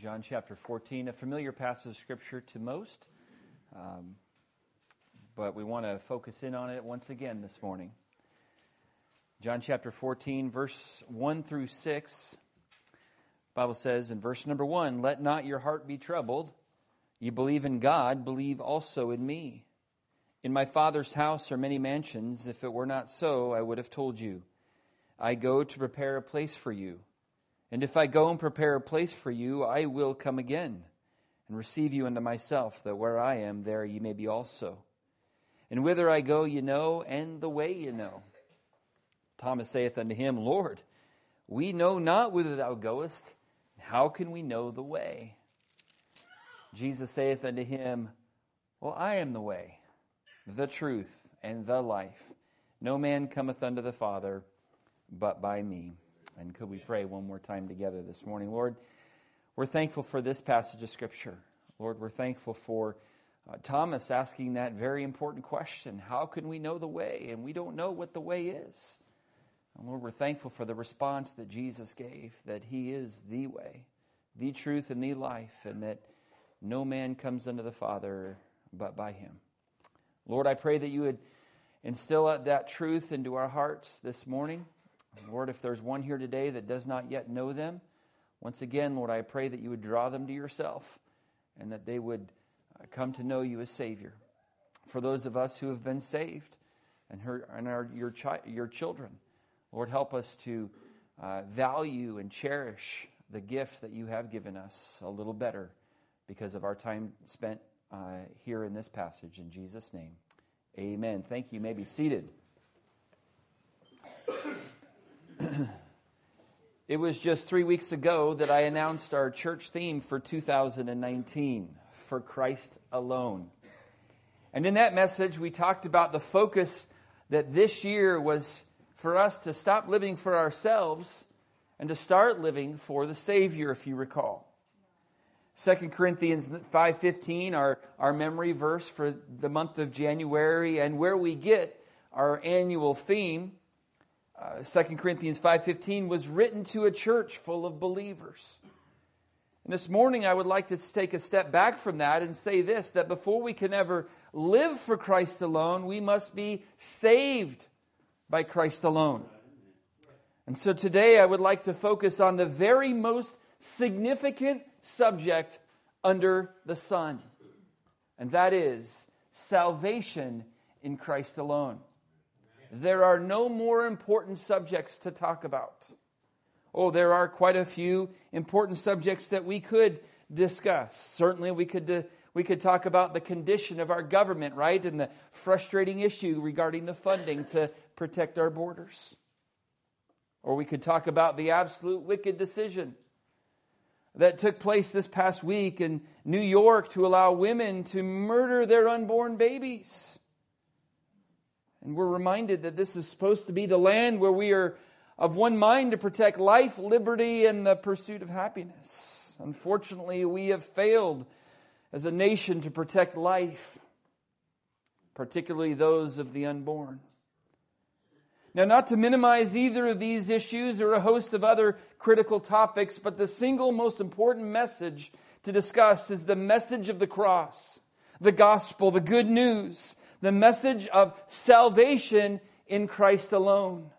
John chapter 14, a familiar passage of Scripture to most, um, but we want to focus in on it once again this morning. John chapter 14, verse 1 through 6. Bible says in verse number 1, Let not your heart be troubled. You believe in God, believe also in me. In my Father's house are many mansions. If it were not so, I would have told you. I go to prepare a place for you. And if I go and prepare a place for you, I will come again and receive you unto myself, that where I am, there ye may be also. And whither I go, ye know, and the way ye know. Thomas saith unto him, Lord, we know not whither thou goest. How can we know the way? Jesus saith unto him, Well, I am the way, the truth, and the life. No man cometh unto the Father but by me. And could we pray one more time together this morning? Lord, we're thankful for this passage of Scripture. Lord, we're thankful for uh, Thomas asking that very important question How can we know the way? And we don't know what the way is. And Lord, we're thankful for the response that Jesus gave that He is the way, the truth, and the life, and that no man comes unto the Father but by Him. Lord, I pray that you would instill that truth into our hearts this morning. Lord, if there's one here today that does not yet know them, once again, Lord, I pray that you would draw them to yourself and that they would uh, come to know you as Savior. For those of us who have been saved and, her, and our, your, chi- your children, Lord, help us to uh, value and cherish the gift that you have given us a little better because of our time spent uh, here in this passage. In Jesus' name, amen. Thank you. You may be seated. It was just three weeks ago that I announced our church theme for 2019 for Christ alone. And in that message, we talked about the focus that this year was for us to stop living for ourselves and to start living for the Savior, if you recall. 2 Corinthians 5.15, our, our memory verse for the month of January, and where we get our annual theme uh, 2 Corinthians 5:15 was written to a church full of believers. And this morning I would like to take a step back from that and say this that before we can ever live for Christ alone, we must be saved by Christ alone. And so today I would like to focus on the very most significant subject under the sun. And that is salvation in Christ alone. There are no more important subjects to talk about. Oh, there are quite a few important subjects that we could discuss. Certainly, we could, uh, we could talk about the condition of our government, right? And the frustrating issue regarding the funding to protect our borders. Or we could talk about the absolute wicked decision that took place this past week in New York to allow women to murder their unborn babies. And we're reminded that this is supposed to be the land where we are of one mind to protect life, liberty, and the pursuit of happiness. Unfortunately, we have failed as a nation to protect life, particularly those of the unborn. Now, not to minimize either of these issues or a host of other critical topics, but the single most important message to discuss is the message of the cross, the gospel, the good news the message of salvation in Christ alone.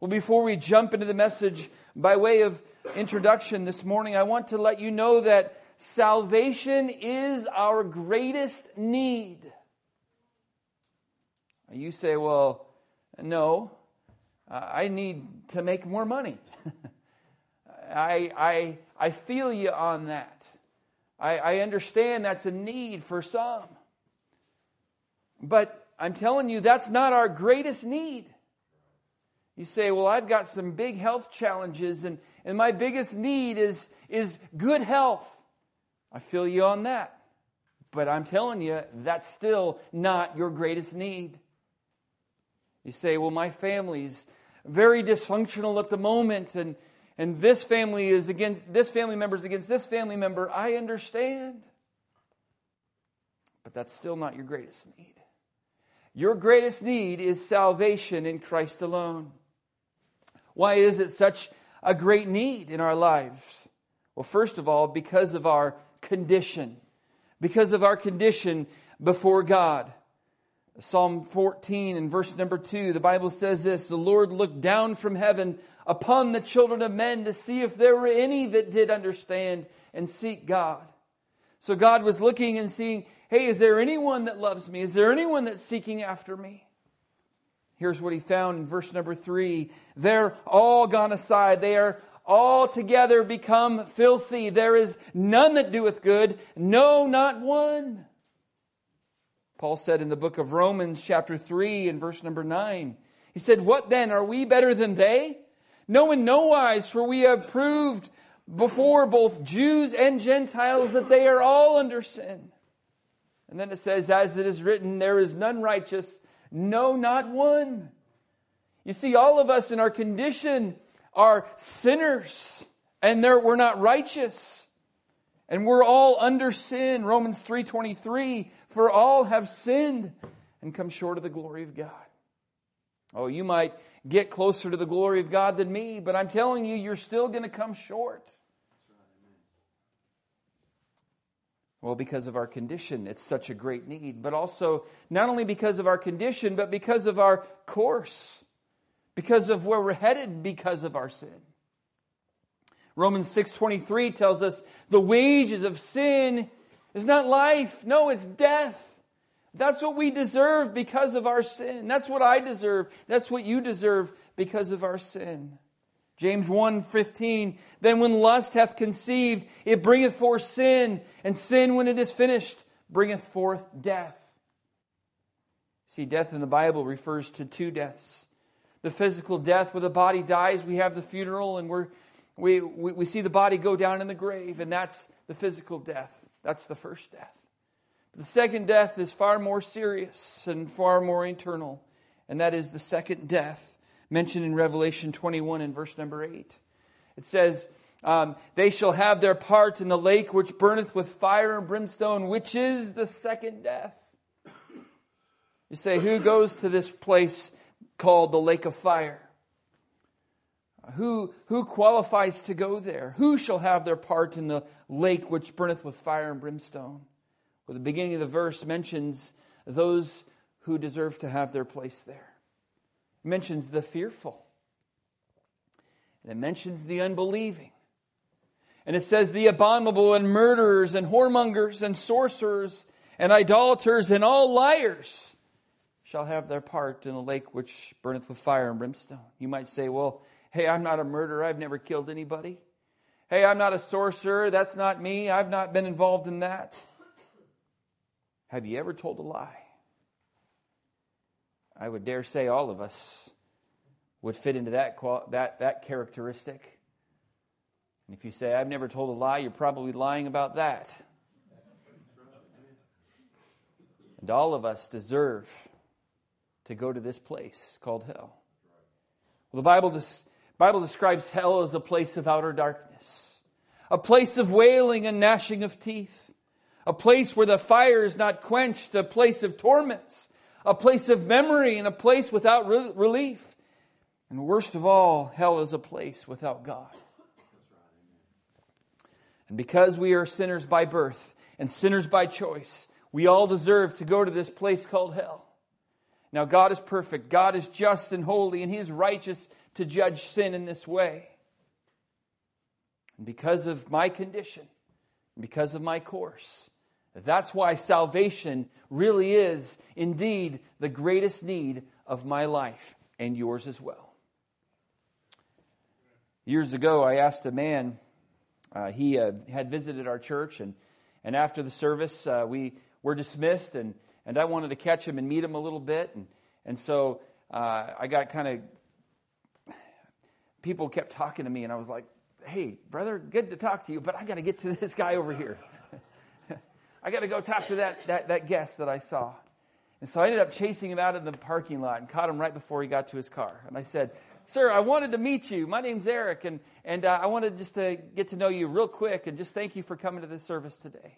Well, before we jump into the message, by way of introduction this morning, I want to let you know that salvation is our greatest need. You say, well, no, I need to make more money. I, I, I feel you on that. I, I understand that's a need for some. But I'm telling you, that's not our greatest need. You say, Well, I've got some big health challenges, and, and my biggest need is, is good health. I feel you on that. But I'm telling you, that's still not your greatest need. You say, Well, my family's very dysfunctional at the moment, and, and this family is against this family member is against this family member. I understand. But that's still not your greatest need. Your greatest need is salvation in Christ alone. Why is it such a great need in our lives? Well, first of all, because of our condition. Because of our condition before God. Psalm 14 and verse number 2, the Bible says this The Lord looked down from heaven upon the children of men to see if there were any that did understand and seek God. So God was looking and seeing, hey, is there anyone that loves me? Is there anyone that's seeking after me? Here's what he found in verse number 3 They're all gone aside. They are all together become filthy. There is none that doeth good, no, not one. Paul said in the book of Romans, chapter 3, and verse number 9, he said, What then? Are we better than they? No, in no wise, for we have proved before both Jews and Gentiles that they are all under sin. And then it says, As it is written, there is none righteous, no, not one. You see, all of us in our condition are sinners, and we're not righteous. And we're all under sin. Romans 3:23 for all have sinned and come short of the glory of God. Oh, you might get closer to the glory of God than me, but I'm telling you, you're still going to come short. Well, because of our condition, it's such a great need, but also not only because of our condition, but because of our course, because of where we're headed because of our sin. Romans 6:23 tells us the wages of sin is not life. No, it's death. That's what we deserve because of our sin. That's what I deserve. That's what you deserve because of our sin. James 1:15 Then when lust hath conceived it bringeth forth sin and sin when it is finished bringeth forth death. See death in the Bible refers to two deaths. The physical death where the body dies, we have the funeral and we're, we, we, we see the body go down in the grave, and that's the physical death. That's the first death. The second death is far more serious and far more eternal, and that is the second death mentioned in Revelation 21 and verse number 8. It says, um, They shall have their part in the lake which burneth with fire and brimstone, which is the second death. You say, Who goes to this place called the lake of fire? Who, who qualifies to go there? Who shall have their part in the lake which burneth with fire and brimstone? Well, the beginning of the verse mentions those who deserve to have their place there. It mentions the fearful. And it mentions the unbelieving. And it says the abominable and murderers and whoremongers and sorcerers and idolaters and all liars shall have their part in the lake which burneth with fire and brimstone. You might say, well, Hey, I'm not a murderer. I've never killed anybody. Hey, I'm not a sorcerer. That's not me. I've not been involved in that. Have you ever told a lie? I would dare say all of us would fit into that, that, that characteristic. And if you say, I've never told a lie, you're probably lying about that. And all of us deserve to go to this place called hell. Well, the Bible just Bible describes hell as a place of outer darkness, a place of wailing and gnashing of teeth, a place where the fire is not quenched, a place of torments, a place of memory, and a place without re- relief. And worst of all, hell is a place without God. And because we are sinners by birth and sinners by choice, we all deserve to go to this place called hell. Now, God is perfect, God is just and holy, and He is righteous to judge sin in this way. And because of my condition, because of my course, that's why salvation really is indeed the greatest need of my life and yours as well. Years ago, I asked a man, uh, he uh, had visited our church, and, and after the service, uh, we were dismissed, and, and I wanted to catch him and meet him a little bit. And, and so uh, I got kind of people kept talking to me, and I was like, hey, brother, good to talk to you, but I got to get to this guy over here. I got to go talk to that, that, that guest that I saw. And so I ended up chasing him out in the parking lot and caught him right before he got to his car. And I said, Sir, I wanted to meet you. My name's Eric, and, and uh, I wanted just to get to know you real quick and just thank you for coming to this service today.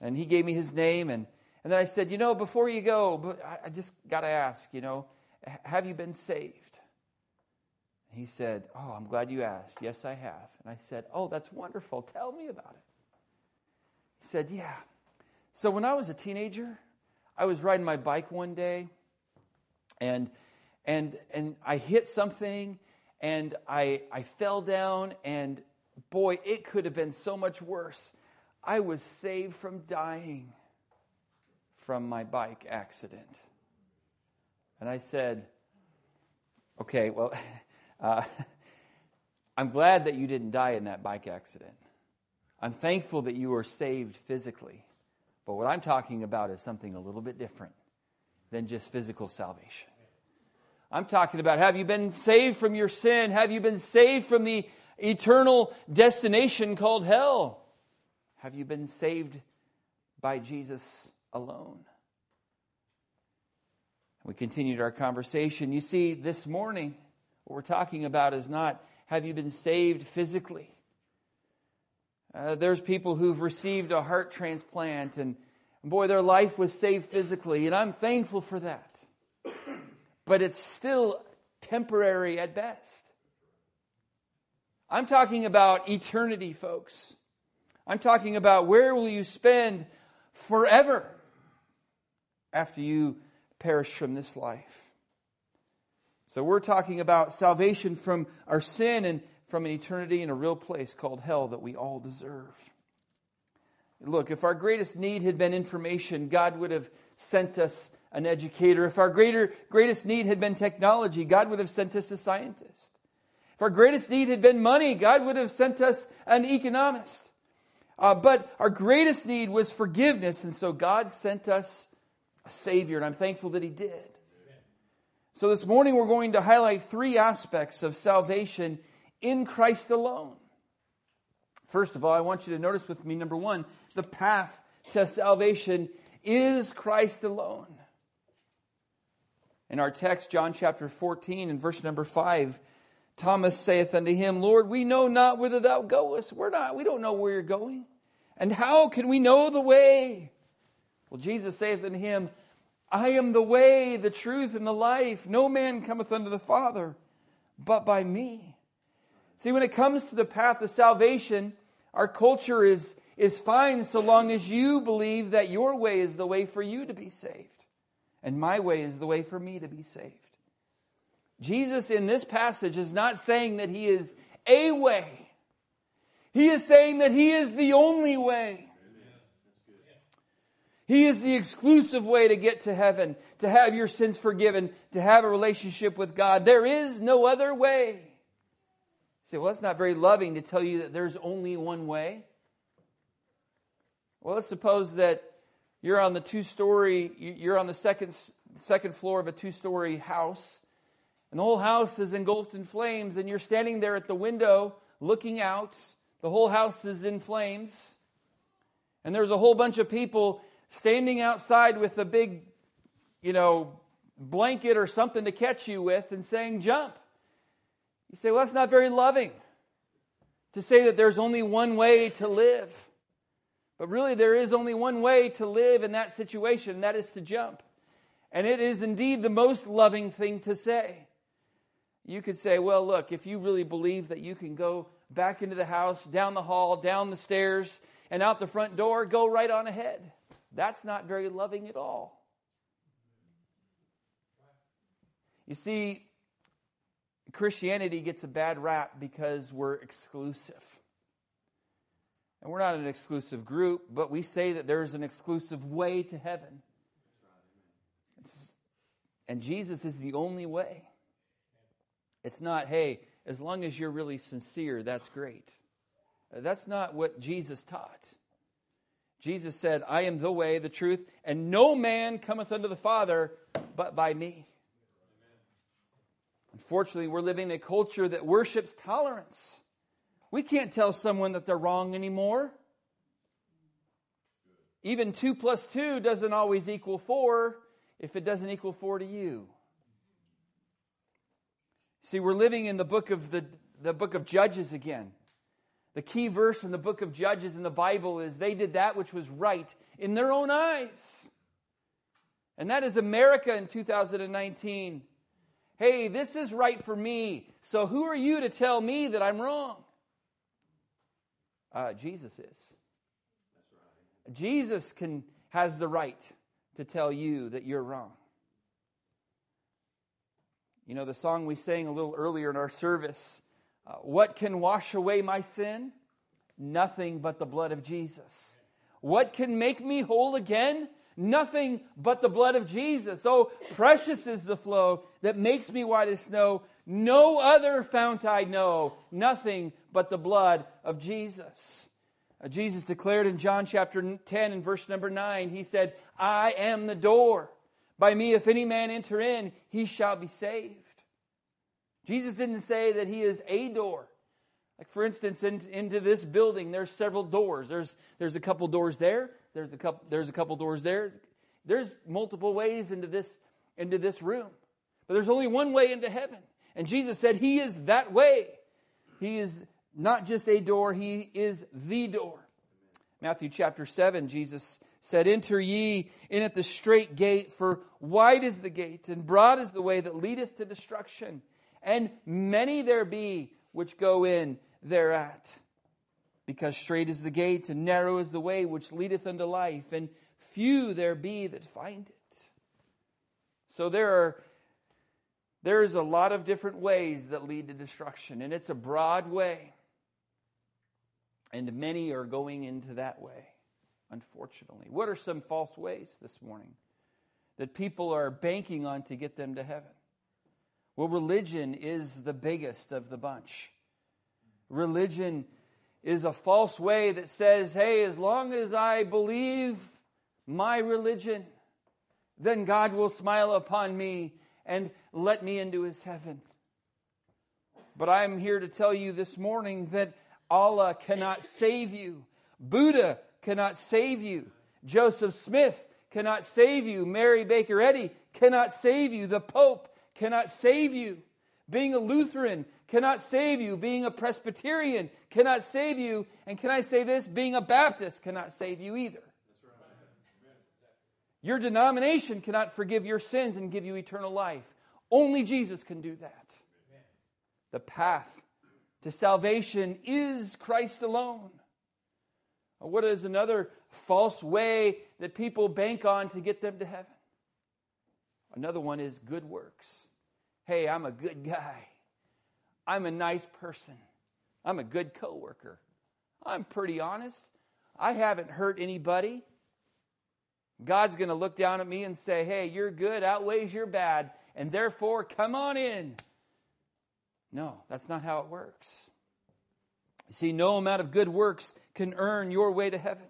And he gave me his name, and, and then I said, You know, before you go, I just got to ask, you know, have you been saved? He said, Oh, I'm glad you asked. Yes, I have. And I said, Oh, that's wonderful. Tell me about it. Said, Yeah. So when I was a teenager, I was riding my bike one day and and and I hit something and I I fell down and boy, it could have been so much worse. I was saved from dying from my bike accident. And I said, Okay, well, uh, I'm glad that you didn't die in that bike accident. I'm thankful that you are saved physically. But what I'm talking about is something a little bit different than just physical salvation. I'm talking about have you been saved from your sin? Have you been saved from the eternal destination called hell? Have you been saved by Jesus alone? We continued our conversation. You see, this morning, what we're talking about is not have you been saved physically? Uh, there's people who've received a heart transplant, and boy, their life was saved physically, and I'm thankful for that. But it's still temporary at best. I'm talking about eternity, folks. I'm talking about where will you spend forever after you perish from this life. So we're talking about salvation from our sin and from an eternity in a real place called hell that we all deserve. Look, if our greatest need had been information, God would have sent us an educator. If our greater, greatest need had been technology, God would have sent us a scientist. If our greatest need had been money, God would have sent us an economist. Uh, but our greatest need was forgiveness, and so God sent us a Savior, and I'm thankful that He did. So this morning we're going to highlight three aspects of salvation in Christ alone. First of all, I want you to notice with me number one, the path to salvation is Christ alone. In our text, John chapter 14 and verse number 5, Thomas saith unto him, Lord, we know not whither thou goest. We're not, we don't know where you're going. And how can we know the way? Well, Jesus saith unto him, I am the way, the truth, and the life. No man cometh unto the Father but by me. See, when it comes to the path of salvation, our culture is, is fine so long as you believe that your way is the way for you to be saved, and my way is the way for me to be saved. Jesus in this passage is not saying that he is a way, he is saying that he is the only way. He is the exclusive way to get to heaven, to have your sins forgiven, to have a relationship with God. There is no other way say, well, that's not very loving to tell you that there's only one way. Well, let's suppose that you're on the two story, you're on the second, second floor of a two story house, and the whole house is engulfed in flames, and you're standing there at the window looking out. The whole house is in flames, and there's a whole bunch of people standing outside with a big, you know, blanket or something to catch you with and saying, Jump. You say, well, that's not very loving to say that there's only one way to live. But really, there is only one way to live in that situation, and that is to jump. And it is indeed the most loving thing to say. You could say, well, look, if you really believe that you can go back into the house, down the hall, down the stairs, and out the front door, go right on ahead. That's not very loving at all. You see, Christianity gets a bad rap because we're exclusive. And we're not an exclusive group, but we say that there's an exclusive way to heaven. It's, and Jesus is the only way. It's not, hey, as long as you're really sincere, that's great. That's not what Jesus taught. Jesus said, I am the way, the truth, and no man cometh unto the Father but by me. Unfortunately, we're living in a culture that worships tolerance. We can't tell someone that they're wrong anymore. Even 2 plus 2 doesn't always equal 4 if it doesn't equal 4 to you. See, we're living in the book of the, the book of Judges again. The key verse in the book of Judges in the Bible is they did that which was right in their own eyes. And that is America in 2019. Hey, this is right for me. So who are you to tell me that I'm wrong? Uh, Jesus is. Jesus can has the right to tell you that you're wrong. You know, the song we sang a little earlier in our service uh, What can wash away my sin? Nothing but the blood of Jesus. What can make me whole again? Nothing but the blood of Jesus. Oh, precious is the flow that makes me white as snow. No other fount I know. Nothing but the blood of Jesus. Uh, Jesus declared in John chapter 10 and verse number 9, He said, I am the door. By me, if any man enter in, he shall be saved. Jesus didn't say that He is a door. Like, for instance, in, into this building, there's several doors. There's, there's a couple doors there. There's a couple, there's a couple doors there. There's multiple ways into this, into this room. But there's only one way into heaven. And Jesus said He is that way. He is not just a door, He is the door. Matthew chapter 7, Jesus said, Enter ye in at the strait gate, for wide is the gate, and broad is the way that leadeth to destruction, and many there be which go in thereat. Because straight is the gate, and narrow is the way which leadeth unto life, and few there be that find it. So there are there's a lot of different ways that lead to destruction, and it's a broad way. And many are going into that way, unfortunately. What are some false ways this morning that people are banking on to get them to heaven? Well, religion is the biggest of the bunch. Religion is a false way that says, hey, as long as I believe my religion, then God will smile upon me and let me into his heaven. But I'm here to tell you this morning that Allah cannot save you. Buddha cannot save you. Joseph Smith cannot save you. Mary Baker Eddy cannot save you. The Pope cannot save you. Being a Lutheran cannot save you. Being a Presbyterian cannot save you. And can I say this? Being a Baptist cannot save you either. Your denomination cannot forgive your sins and give you eternal life. Only Jesus can do that. The path to salvation is Christ alone. What is another false way that people bank on to get them to heaven? Another one is good works. Hey, I'm a good guy. I'm a nice person. I'm a good coworker. I'm pretty honest. I haven't hurt anybody. God's going to look down at me and say, Hey, your good outweighs your bad, and therefore come on in. No, that's not how it works. You see, no amount of good works can earn your way to heaven.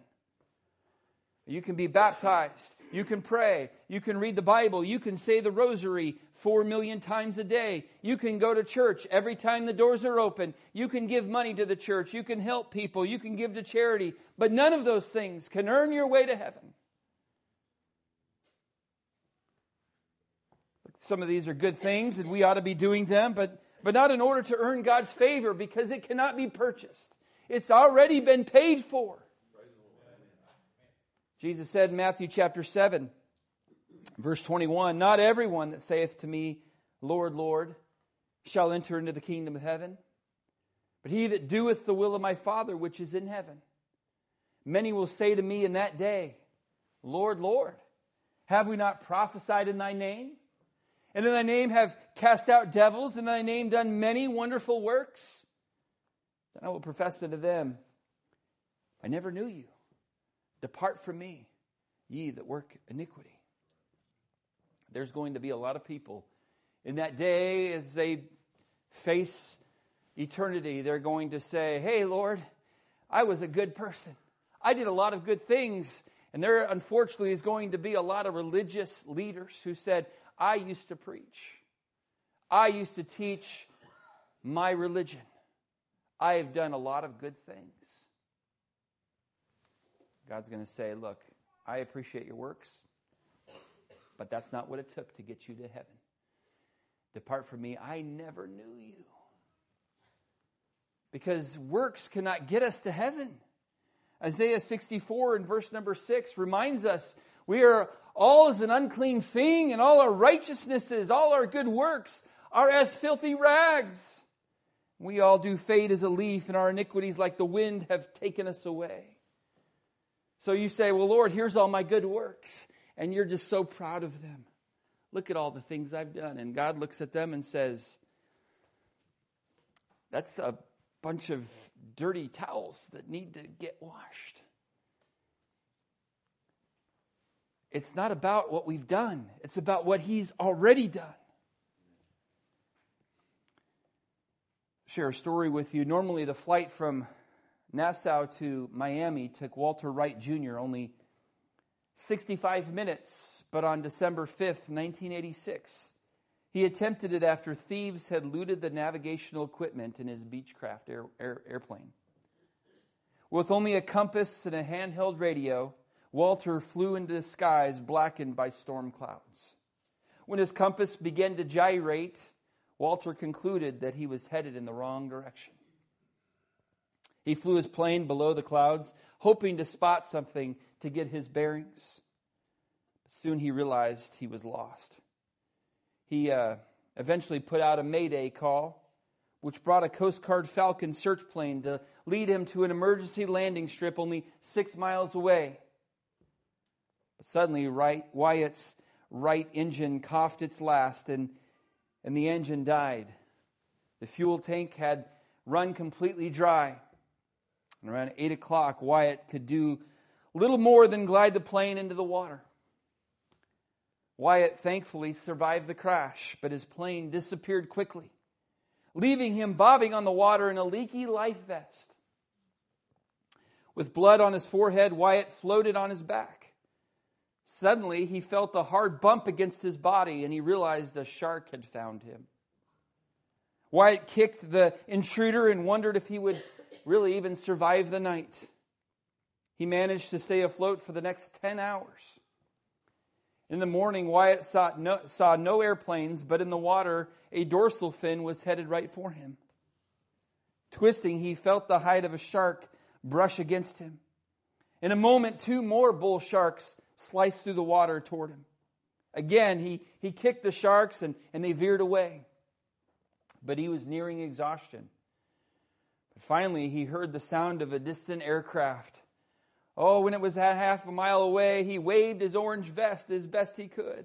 You can be baptized. You can pray. You can read the Bible. You can say the rosary four million times a day. You can go to church every time the doors are open. You can give money to the church. You can help people. You can give to charity. But none of those things can earn your way to heaven. Some of these are good things and we ought to be doing them, but, but not in order to earn God's favor because it cannot be purchased. It's already been paid for. Jesus said in Matthew chapter 7, verse 21 Not everyone that saith to me, Lord, Lord, shall enter into the kingdom of heaven, but he that doeth the will of my Father which is in heaven. Many will say to me in that day, Lord, Lord, have we not prophesied in thy name? And in thy name have cast out devils, and in thy name done many wonderful works? Then I will profess unto them, I never knew you. Depart from me, ye that work iniquity. There's going to be a lot of people in that day as they face eternity, they're going to say, Hey, Lord, I was a good person. I did a lot of good things. And there, unfortunately, is going to be a lot of religious leaders who said, I used to preach, I used to teach my religion. I have done a lot of good things. God's going to say, Look, I appreciate your works, but that's not what it took to get you to heaven. Depart from me, I never knew you. Because works cannot get us to heaven. Isaiah 64 and verse number 6 reminds us we are all as an unclean thing, and all our righteousnesses, all our good works are as filthy rags. We all do fade as a leaf, and our iniquities, like the wind, have taken us away. So you say, Well, Lord, here's all my good works. And you're just so proud of them. Look at all the things I've done. And God looks at them and says, That's a bunch of dirty towels that need to get washed. It's not about what we've done, it's about what He's already done. Share a story with you. Normally, the flight from Nassau to Miami took Walter Wyatt Jr. only 65 minutes, but on December 5th, 1986, he attempted it after thieves had looted the navigational equipment in his Beechcraft air, air, airplane. With only a compass and a handheld radio, Walter flew into the skies blackened by storm clouds. When his compass began to gyrate, Walter concluded that he was headed in the wrong direction. He flew his plane below the clouds, hoping to spot something to get his bearings. But soon he realized he was lost. He uh, eventually put out a mayday call, which brought a Coast Guard Falcon search plane to lead him to an emergency landing strip only six miles away. But suddenly, right, Wyatt's right engine coughed its last, and, and the engine died. The fuel tank had run completely dry. And around 8 o'clock, Wyatt could do little more than glide the plane into the water. Wyatt thankfully survived the crash, but his plane disappeared quickly, leaving him bobbing on the water in a leaky life vest. With blood on his forehead, Wyatt floated on his back. Suddenly, he felt a hard bump against his body and he realized a shark had found him. Wyatt kicked the intruder and wondered if he would really even survive the night. He managed to stay afloat for the next 10 hours. In the morning, Wyatt saw no, saw no airplanes, but in the water, a dorsal fin was headed right for him. Twisting, he felt the hide of a shark brush against him. In a moment, two more bull sharks sliced through the water toward him. Again, he, he kicked the sharks and, and they veered away. But he was nearing exhaustion. But finally, he heard the sound of a distant aircraft. Oh, when it was at half a mile away, he waved his orange vest as best he could.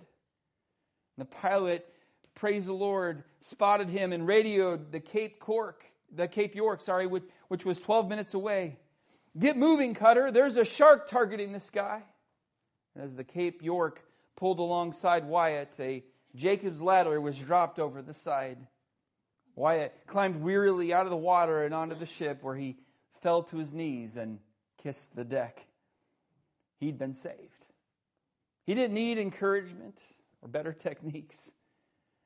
And the pilot, praise the Lord, spotted him and radioed the Cape Cork, the Cape York, sorry, which, which was 12 minutes away. Get moving, Cutter. There's a shark targeting this guy. And as the Cape York pulled alongside Wyatt, a Jacob's ladder was dropped over the side. Wyatt climbed wearily out of the water and onto the ship where he fell to his knees and kissed the deck. He'd been saved. He didn't need encouragement or better techniques.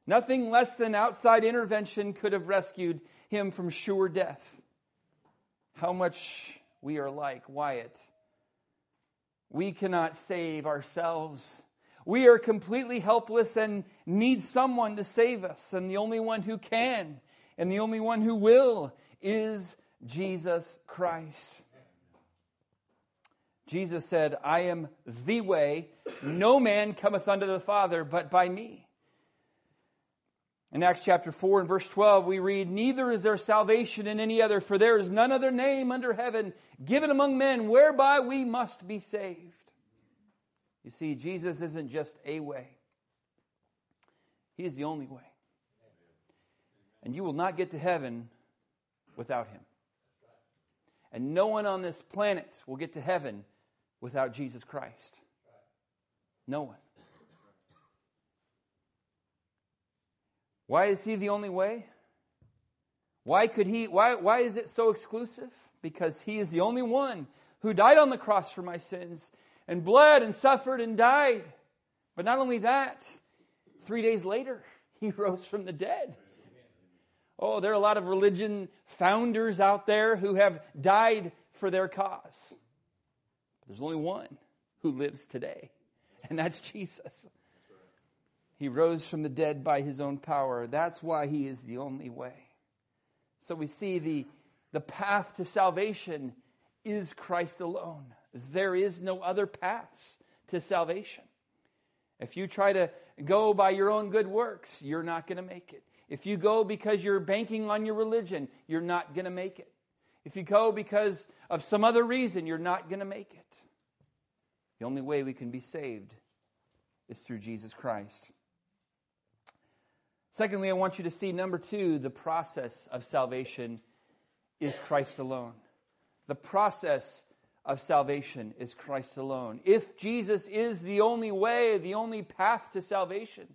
Nothing less than outside intervention could have rescued him from sure death. How much we are like Wyatt. We cannot save ourselves. We are completely helpless and need someone to save us. And the only one who can and the only one who will is Jesus Christ. Jesus said, I am the way. No man cometh unto the Father but by me. In Acts chapter 4 and verse 12, we read, Neither is there salvation in any other, for there is none other name under heaven given among men whereby we must be saved. You see, Jesus isn't just a way, He is the only way. And you will not get to heaven without Him. And no one on this planet will get to heaven without Jesus Christ. No one. Why is he the only way? Why could he why why is it so exclusive? Because he is the only one who died on the cross for my sins and bled and suffered and died. But not only that, 3 days later he rose from the dead. Oh, there are a lot of religion founders out there who have died for their cause. There's only one who lives today, and that's Jesus. He rose from the dead by his own power. That's why he is the only way. So we see the, the path to salvation is Christ alone. There is no other paths to salvation. If you try to go by your own good works, you're not going to make it. If you go because you're banking on your religion, you're not going to make it. If you go because of some other reason, you're not going to make it. The only way we can be saved is through Jesus Christ. Secondly, I want you to see number two, the process of salvation is Christ alone. The process of salvation is Christ alone. If Jesus is the only way, the only path to salvation,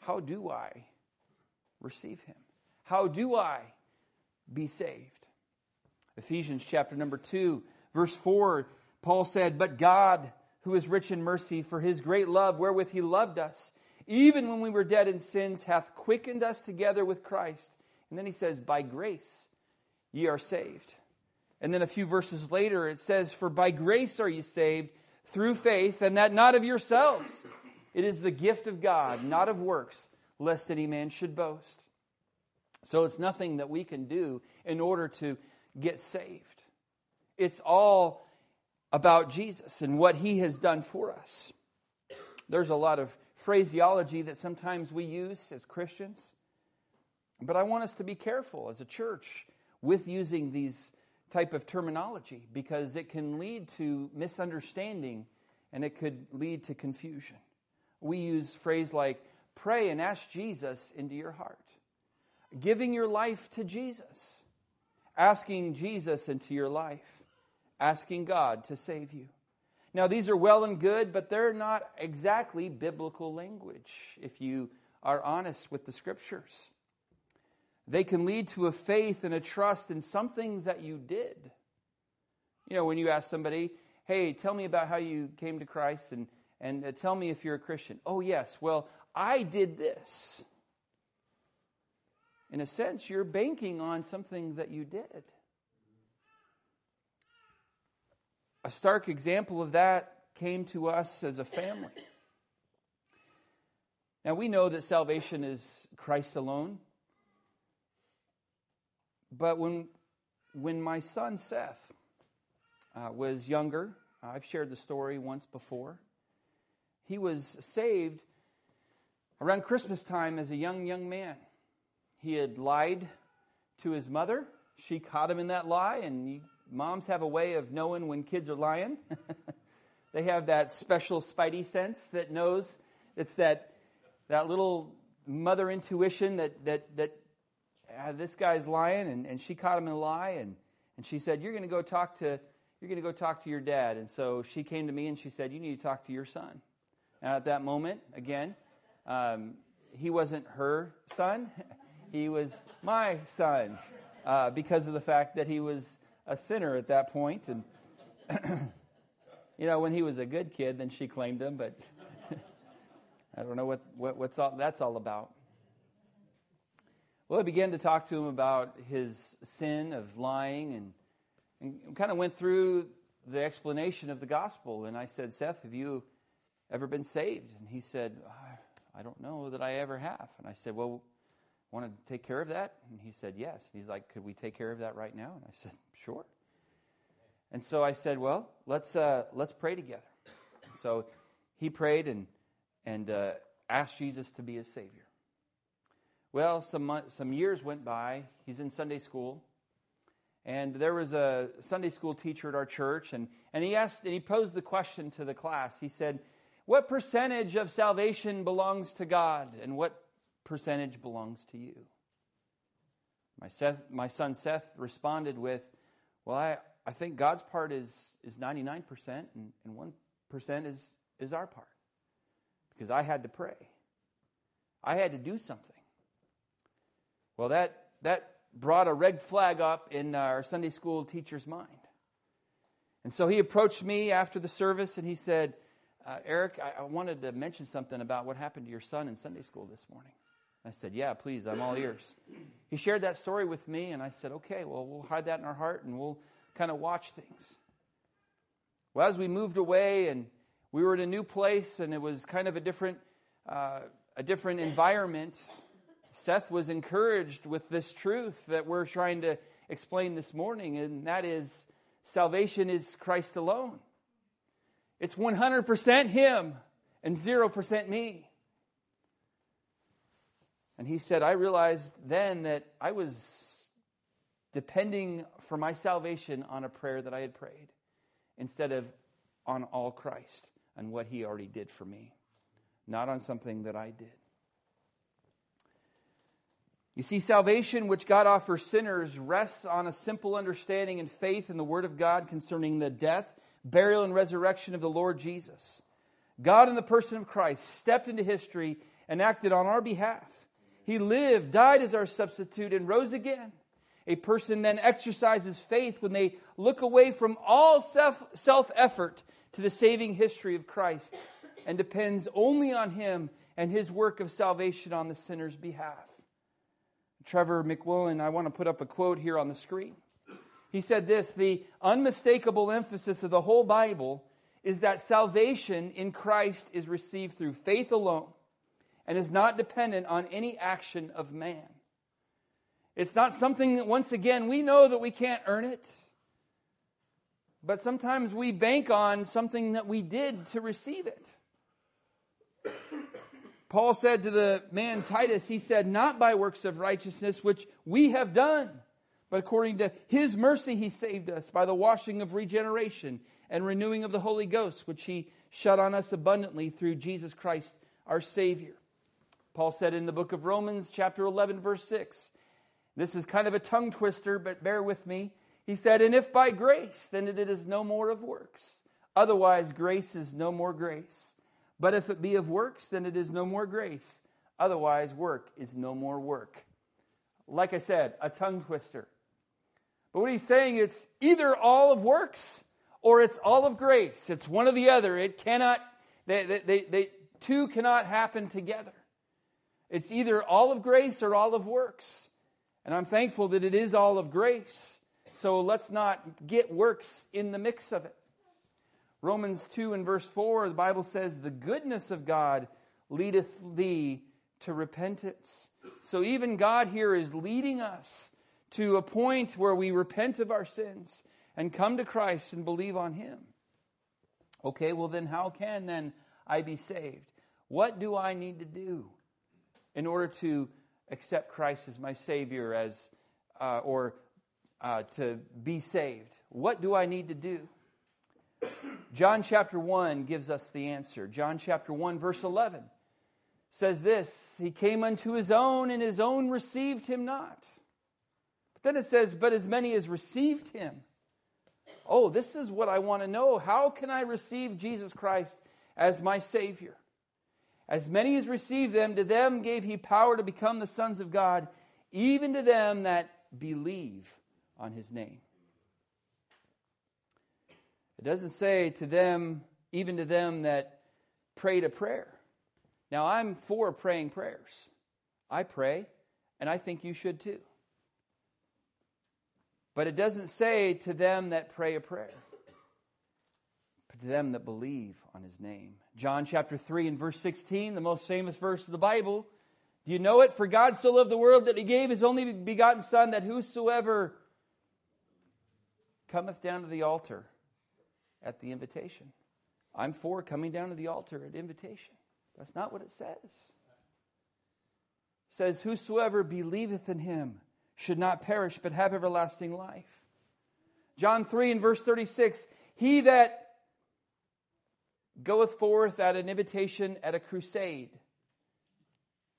how do I receive him? How do I be saved? Ephesians chapter number 2, verse 4, Paul said, But God, who is rich in mercy, for his great love wherewith he loved us, even when we were dead in sins, hath quickened us together with Christ. And then he says, By grace ye are saved. And then a few verses later, it says, For by grace are you saved through faith, and that not of yourselves. It is the gift of God, not of works, lest any man should boast. So it's nothing that we can do in order to get saved. It's all about Jesus and what he has done for us. There's a lot of phraseology that sometimes we use as Christians, but I want us to be careful as a church with using these type of terminology because it can lead to misunderstanding and it could lead to confusion. We use phrase like pray and ask Jesus into your heart. Giving your life to Jesus. Asking Jesus into your life. Asking God to save you. Now, these are well and good, but they're not exactly biblical language if you are honest with the scriptures. They can lead to a faith and a trust in something that you did. You know, when you ask somebody, hey, tell me about how you came to Christ and, and uh, tell me if you're a Christian. Oh, yes, well, I did this. In a sense, you're banking on something that you did. A stark example of that came to us as a family. Now, we know that salvation is Christ alone. But when, when my son Seth uh, was younger, I've shared the story once before, he was saved around Christmas time as a young, young man. He had lied to his mother. She caught him in that lie, and moms have a way of knowing when kids are lying. they have that special spidey sense that knows it's that, that little mother intuition that, that, that uh, this guy's lying, and, and she caught him in a lie, and, and she said, You're going to go talk to you're going to go talk to your dad. And so she came to me and she said, You need to talk to your son. And at that moment, again, um, he wasn't her son, he was my son uh, because of the fact that he was a sinner at that point. And, you know, when he was a good kid, then she claimed him, but I don't know what, what what's all, that's all about. Well, I began to talk to him about his sin of lying and, and kind of went through the explanation of the gospel. And I said, Seth, have you ever been saved? And he said, I don't know that I ever have. And I said, Well, want to take care of that? And he said, Yes. He's like, Could we take care of that right now? And I said, Sure. And so I said, Well, let's, uh, let's pray together. So he prayed and, and uh, asked Jesus to be his Savior. Well, some, some years went by. He's in Sunday school. And there was a Sunday school teacher at our church, and, and he asked, and he posed the question to the class. He said, What percentage of salvation belongs to God, and what percentage belongs to you? My, Seth, my son Seth responded with, Well, I, I think God's part is, is 99%, and, and 1% is, is our part. Because I had to pray, I had to do something. Well, that, that brought a red flag up in our Sunday school teacher's mind. And so he approached me after the service and he said, uh, Eric, I, I, wanted to mention something about what happened to your son in Sunday school this morning. I said, Yeah, please, I'm all ears. He shared that story with me, and I said, Okay, well, we'll hide that in our heart and we'll kind of watch things. Well, as we moved away and we were in a new place and it was kind of a different, uh, a different environment, Seth was encouraged with this truth that we're trying to explain this morning, and that is salvation is Christ alone. It's 100% Him and 0% me. And he said, I realized then that I was depending for my salvation on a prayer that I had prayed instead of on all Christ and what he already did for me, not on something that I did. You see, salvation which God offers sinners rests on a simple understanding and faith in the Word of God concerning the death, burial, and resurrection of the Lord Jesus. God, in the person of Christ, stepped into history and acted on our behalf. He lived, died as our substitute, and rose again. A person then exercises faith when they look away from all self effort to the saving history of Christ and depends only on Him and His work of salvation on the sinner's behalf. Trevor McIlwain, I want to put up a quote here on the screen. He said this The unmistakable emphasis of the whole Bible is that salvation in Christ is received through faith alone and is not dependent on any action of man. It's not something that, once again, we know that we can't earn it, but sometimes we bank on something that we did to receive it. Paul said to the man Titus, he said, Not by works of righteousness which we have done, but according to his mercy he saved us by the washing of regeneration and renewing of the Holy Ghost, which he shed on us abundantly through Jesus Christ our Savior. Paul said in the book of Romans, chapter 11, verse 6, this is kind of a tongue twister, but bear with me. He said, And if by grace, then it is no more of works. Otherwise, grace is no more grace. But if it be of works, then it is no more grace. Otherwise, work is no more work. Like I said, a tongue twister. But what he's saying, it's either all of works or it's all of grace. It's one or the other. It cannot, they, they, they, they two cannot happen together. It's either all of grace or all of works. And I'm thankful that it is all of grace. So let's not get works in the mix of it. Romans 2 and verse 4, the Bible says, The goodness of God leadeth thee to repentance. So even God here is leading us to a point where we repent of our sins and come to Christ and believe on Him. Okay, well, then how can then I be saved? What do I need to do in order to accept Christ as my Savior, as uh, or uh, to be saved? What do I need to do? John chapter 1 gives us the answer. John chapter 1, verse 11 says this He came unto his own, and his own received him not. But then it says, But as many as received him. Oh, this is what I want to know. How can I receive Jesus Christ as my Savior? As many as received them, to them gave he power to become the sons of God, even to them that believe on his name. It doesn't say to them, even to them that prayed a prayer. Now, I'm for praying prayers. I pray, and I think you should too. But it doesn't say to them that pray a prayer, but to them that believe on his name. John chapter 3 and verse 16, the most famous verse of the Bible. Do you know it? For God so loved the world that he gave his only begotten Son, that whosoever cometh down to the altar at the invitation. I'm for coming down to the altar at invitation. That's not what it says. It says, Whosoever believeth in him should not perish, but have everlasting life. John 3 and verse 36 He that goeth forth at an invitation at a crusade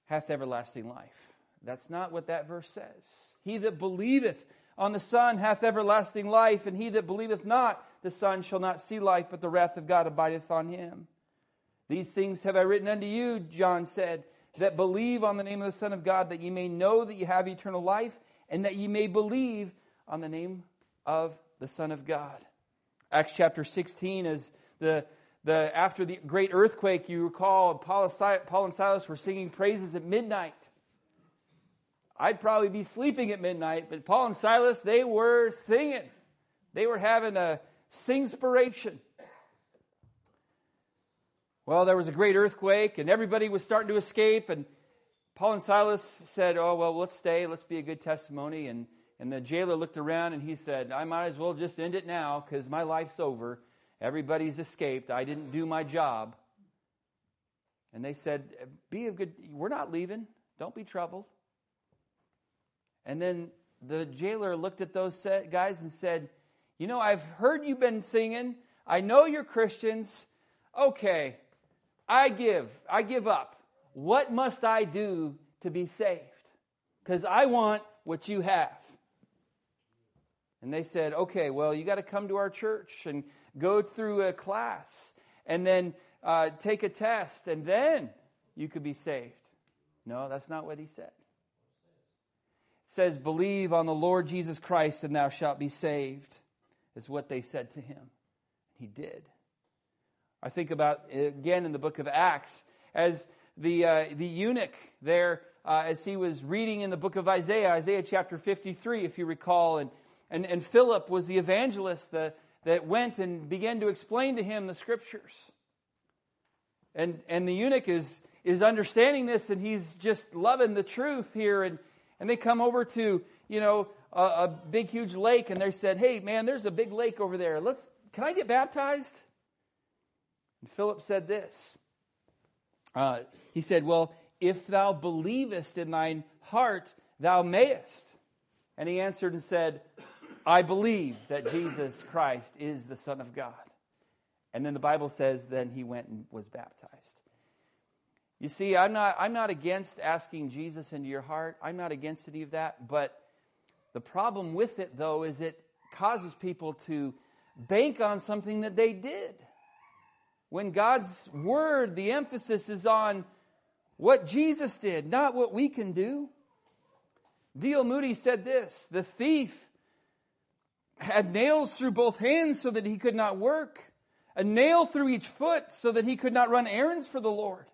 hath everlasting life. That's not what that verse says. He that believeth on the Son hath everlasting life, and he that believeth not the Son shall not see life, but the wrath of God abideth on him. These things have I written unto you, John said, that believe on the name of the Son of God, that ye may know that ye have eternal life, and that ye may believe on the name of the Son of God. Acts chapter 16 is the, the after the great earthquake, you recall Paul, Paul and Silas were singing praises at midnight. I'd probably be sleeping at midnight, but Paul and Silas, they were singing. They were having a singspiration. Well, there was a great earthquake, and everybody was starting to escape, and Paul and Silas said, Oh, well, let's stay. Let's be a good testimony. And, and the jailer looked around and he said, I might as well just end it now because my life's over. Everybody's escaped. I didn't do my job. And they said, Be a good, we're not leaving. Don't be troubled. And then the jailer looked at those guys and said, You know, I've heard you've been singing. I know you're Christians. Okay, I give. I give up. What must I do to be saved? Because I want what you have. And they said, Okay, well, you got to come to our church and go through a class and then uh, take a test, and then you could be saved. No, that's not what he said. It says, Believe on the Lord Jesus Christ, and thou shalt be saved, is what they said to him. He did. I think about, again, in the book of Acts, as the, uh, the eunuch there, uh, as he was reading in the book of Isaiah, Isaiah chapter 53, if you recall, and, and, and Philip was the evangelist the, that went and began to explain to him the scriptures. And, and the eunuch is, is understanding this and he's just loving the truth here. And, and they come over to, you know, a, a big, huge lake and they said, hey, man, there's a big lake over there. Let's, can I get baptized? And Philip said this. Uh, he said, Well, if thou believest in thine heart, thou mayest. And he answered and said, I believe that Jesus Christ is the Son of God. And then the Bible says, then he went and was baptized. You see, I'm not, I'm not against asking Jesus into your heart. I'm not against any of that. But the problem with it, though, is it causes people to bank on something that they did. When God's word, the emphasis is on what Jesus did, not what we can do. D.L. Moody said this The thief had nails through both hands so that he could not work, a nail through each foot so that he could not run errands for the Lord.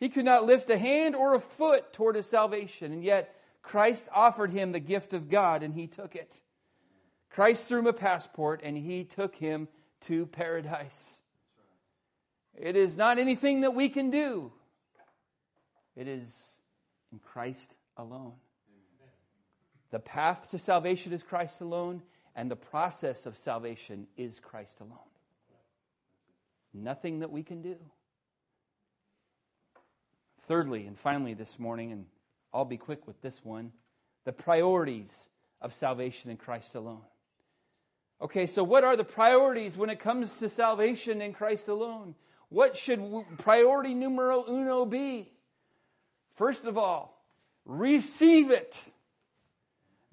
He could not lift a hand or a foot toward his salvation, and yet Christ offered him the gift of God and he took it. Christ threw him a passport and he took him to paradise. It is not anything that we can do, it is in Christ alone. The path to salvation is Christ alone, and the process of salvation is Christ alone. Nothing that we can do. Thirdly, and finally this morning, and I'll be quick with this one the priorities of salvation in Christ alone. Okay, so what are the priorities when it comes to salvation in Christ alone? What should priority numero uno be? First of all, receive it.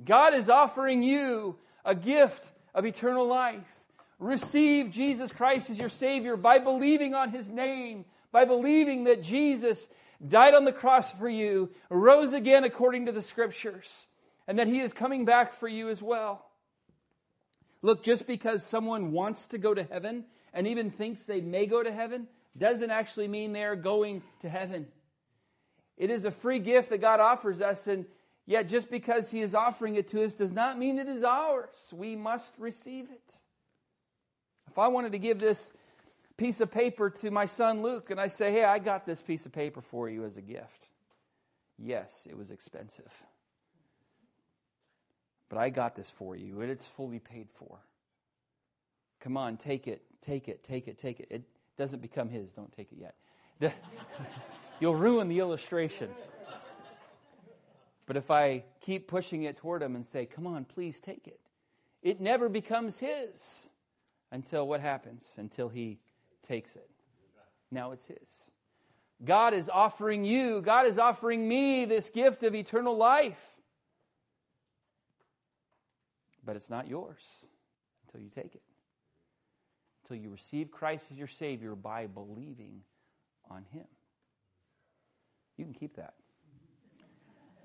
God is offering you a gift of eternal life. Receive Jesus Christ as your Savior by believing on His name, by believing that Jesus died on the cross for you, rose again according to the Scriptures, and that He is coming back for you as well. Look, just because someone wants to go to heaven and even thinks they may go to heaven doesn't actually mean they are going to heaven. It is a free gift that God offers us, and yet just because He is offering it to us does not mean it is ours. We must receive it. If I wanted to give this piece of paper to my son Luke and I say, hey, I got this piece of paper for you as a gift. Yes, it was expensive. But I got this for you and it's fully paid for. Come on, take it, take it, take it, take it. It doesn't become his, don't take it yet. You'll ruin the illustration. But if I keep pushing it toward him and say, come on, please take it, it never becomes his until what happens? Until he takes it. Now it's his. God is offering you, God is offering me this gift of eternal life. But it's not yours until you take it. Until you receive Christ as your Savior by believing on Him. You can keep that.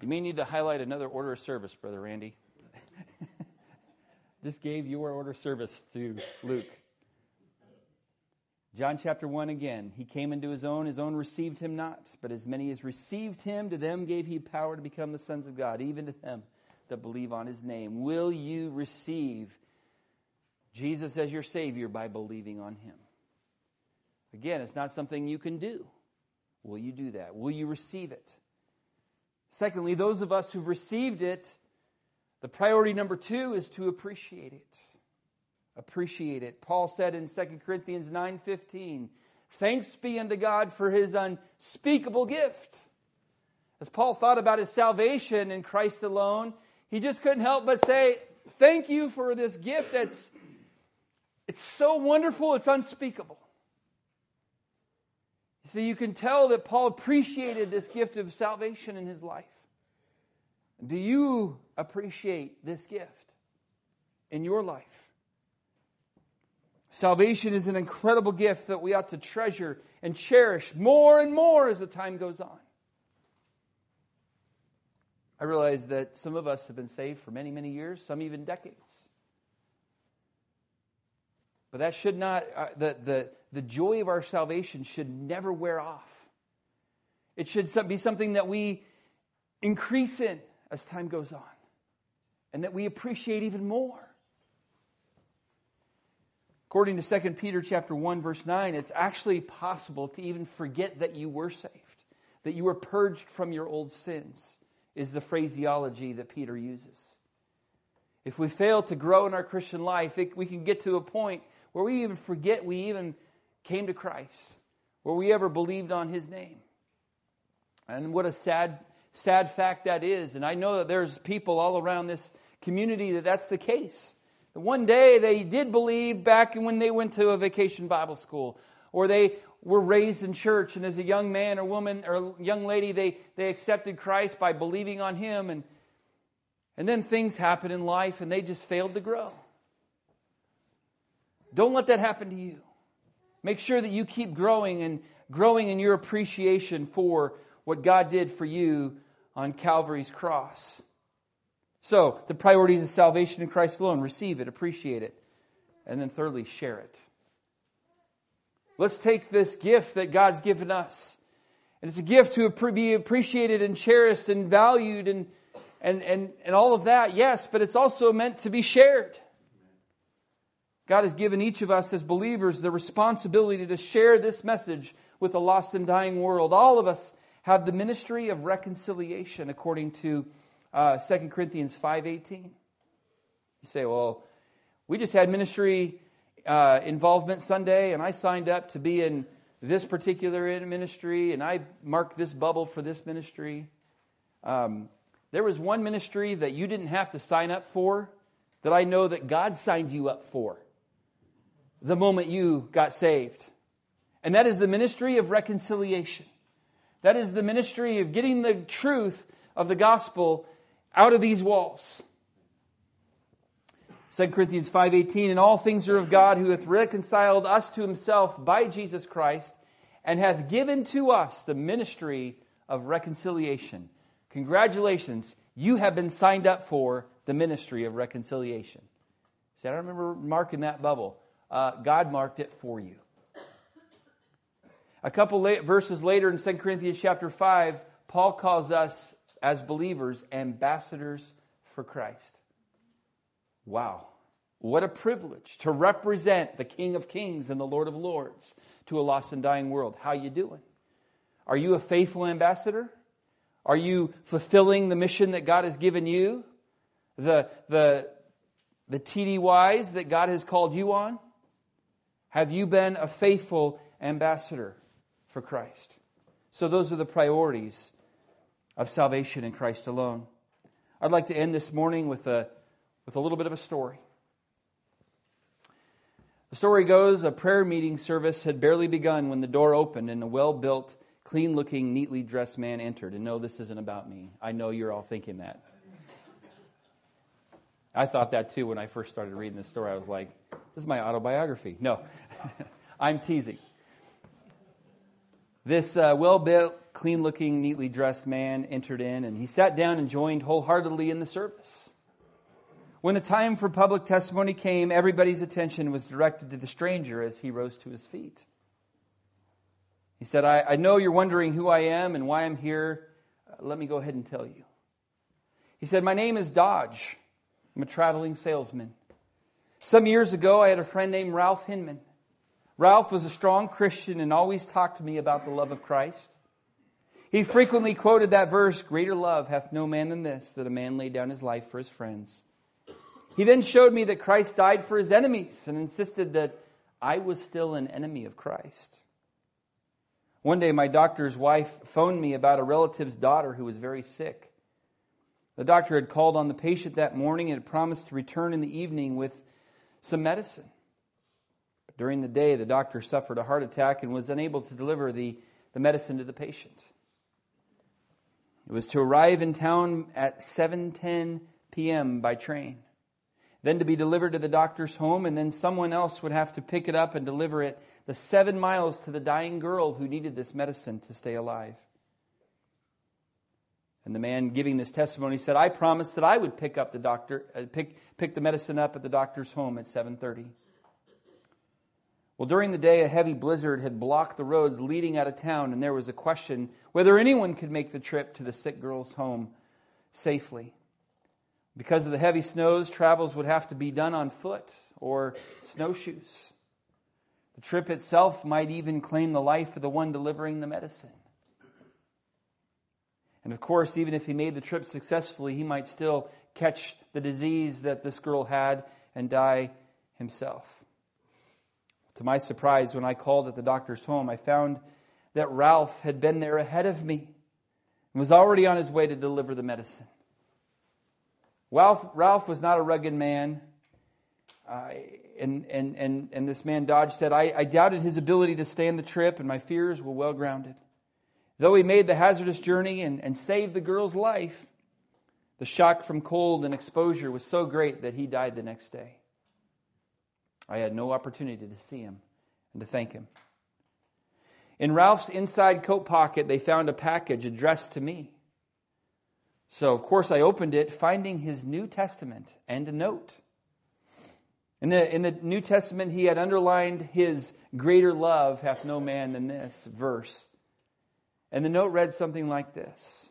You may need to highlight another order of service, Brother Randy just gave your order of service to Luke. John chapter 1 again. He came into his own, his own received him not, but as many as received him, to them gave he power to become the sons of God, even to them that believe on his name. Will you receive Jesus as your Savior by believing on him? Again, it's not something you can do. Will you do that? Will you receive it? Secondly, those of us who've received it, the priority number two is to appreciate it. Appreciate it. Paul said in 2 Corinthians 9:15, "Thanks be unto God for his unspeakable gift." as Paul thought about his salvation in Christ alone, he just couldn't help but say, Thank you for this gift that's it's so wonderful, it's unspeakable. So you can tell that Paul appreciated this gift of salvation in his life. Do you appreciate this gift in your life? Salvation is an incredible gift that we ought to treasure and cherish more and more as the time goes on. I realize that some of us have been saved for many, many years, some even decades. But that should not, uh, the, the, the joy of our salvation should never wear off. It should be something that we increase in as time goes on and that we appreciate even more. According to 2 Peter chapter 1 verse 9, it's actually possible to even forget that you were saved, that you were purged from your old sins is the phraseology that Peter uses. If we fail to grow in our Christian life, it, we can get to a point where we even forget we even came to Christ, where we ever believed on his name. And what a sad, sad fact that is. And I know that there's people all around this community that that's the case. One day they did believe back when they went to a vacation Bible school, or they were raised in church, and as a young man or woman or young lady, they, they accepted Christ by believing on Him, and, and then things happen in life and they just failed to grow. Don't let that happen to you. Make sure that you keep growing and growing in your appreciation for what God did for you on Calvary's cross. So, the priorities of salvation in Christ alone receive it, appreciate it, and then thirdly, share it. Let's take this gift that God's given us. And it's a gift to be appreciated and cherished and valued and, and, and, and all of that, yes, but it's also meant to be shared. God has given each of us as believers the responsibility to share this message with a lost and dying world. All of us have the ministry of reconciliation according to uh, 2 Corinthians 5.18. You say, well, we just had ministry uh, involvement Sunday, and I signed up to be in this particular ministry, and I marked this bubble for this ministry. Um, there was one ministry that you didn't have to sign up for that I know that God signed you up for the moment you got saved. And that is the ministry of reconciliation. That is the ministry of getting the truth of the gospel out of these walls. 2 Corinthians 5:18 and all things are of God who hath reconciled us to himself by Jesus Christ and hath given to us the ministry of reconciliation. Congratulations, you have been signed up for the ministry of reconciliation. See, I don't remember marking that bubble. Uh, God marked it for you. A couple verses later in 2 Corinthians chapter 5, Paul calls us as believers ambassadors for Christ. Wow. What a privilege to represent the King of Kings and the Lord of Lords to a lost and dying world. How you doing? Are you a faithful ambassador? Are you fulfilling the mission that God has given you? The, the, the TDYs that God has called you on? Have you been a faithful ambassador for Christ? So, those are the priorities of salvation in Christ alone. I'd like to end this morning with a with a little bit of a story. The story goes a prayer meeting service had barely begun when the door opened and a well built, clean looking, neatly dressed man entered. And no, this isn't about me. I know you're all thinking that. I thought that too when I first started reading this story. I was like, this is my autobiography. No, I'm teasing. This uh, well built, clean looking, neatly dressed man entered in and he sat down and joined wholeheartedly in the service. When the time for public testimony came, everybody's attention was directed to the stranger as he rose to his feet. He said, I, I know you're wondering who I am and why I'm here. Uh, let me go ahead and tell you. He said, My name is Dodge. I'm a traveling salesman. Some years ago, I had a friend named Ralph Hinman. Ralph was a strong Christian and always talked to me about the love of Christ. He frequently quoted that verse Greater love hath no man than this, that a man lay down his life for his friends. He then showed me that Christ died for his enemies and insisted that I was still an enemy of Christ. One day, my doctor's wife phoned me about a relative's daughter who was very sick. The doctor had called on the patient that morning and had promised to return in the evening with some medicine. But during the day, the doctor suffered a heart attack and was unable to deliver the, the medicine to the patient. It was to arrive in town at 7:10 p.m. by train, then to be delivered to the doctor's home, and then someone else would have to pick it up and deliver it the seven miles to the dying girl who needed this medicine to stay alive. And the man giving this testimony said, "I promised that I would pick up the doctor, uh, pick pick the medicine up at the doctor's home at 7:30." Well, during the day, a heavy blizzard had blocked the roads leading out of town, and there was a question whether anyone could make the trip to the sick girl's home safely. Because of the heavy snows, travels would have to be done on foot or snowshoes. The trip itself might even claim the life of the one delivering the medicine. And of course, even if he made the trip successfully, he might still catch the disease that this girl had and die himself. To my surprise, when I called at the doctor's home, I found that Ralph had been there ahead of me and was already on his way to deliver the medicine. Ralph, Ralph was not a rugged man. Uh, and, and, and, and this man Dodge said, I, I doubted his ability to stand the trip, and my fears were well grounded. Though he made the hazardous journey and, and saved the girl's life, the shock from cold and exposure was so great that he died the next day. I had no opportunity to see him and to thank him. In Ralph's inside coat pocket, they found a package addressed to me. So, of course, I opened it, finding his New Testament and a note. In the, in the New Testament, he had underlined his greater love hath no man than this verse. And the note read something like this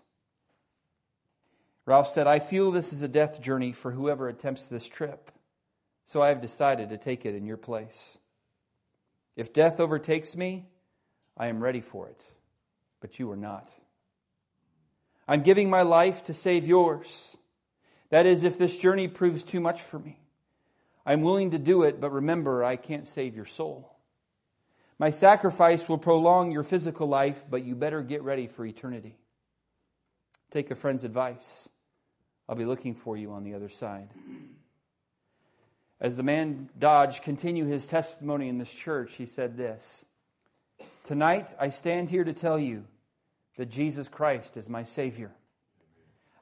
Ralph said, I feel this is a death journey for whoever attempts this trip. So I have decided to take it in your place. If death overtakes me, I am ready for it, but you are not. I'm giving my life to save yours. That is, if this journey proves too much for me. I'm willing to do it, but remember, I can't save your soul. My sacrifice will prolong your physical life, but you better get ready for eternity. Take a friend's advice. I'll be looking for you on the other side. As the man Dodge continued his testimony in this church, he said this Tonight, I stand here to tell you that Jesus Christ is my Savior.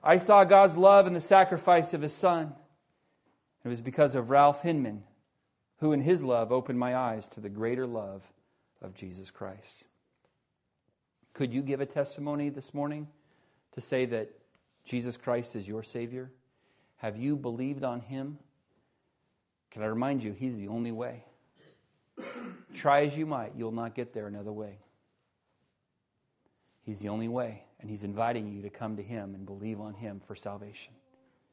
I saw God's love in the sacrifice of His Son. It was because of Ralph Hinman, who in his love opened my eyes to the greater love of Jesus Christ. Could you give a testimony this morning to say that Jesus Christ is your Savior? Have you believed on Him? Can I remind you, He's the only way. Try as you might, you'll not get there another way. He's the only way, and He's inviting you to come to Him and believe on Him for salvation.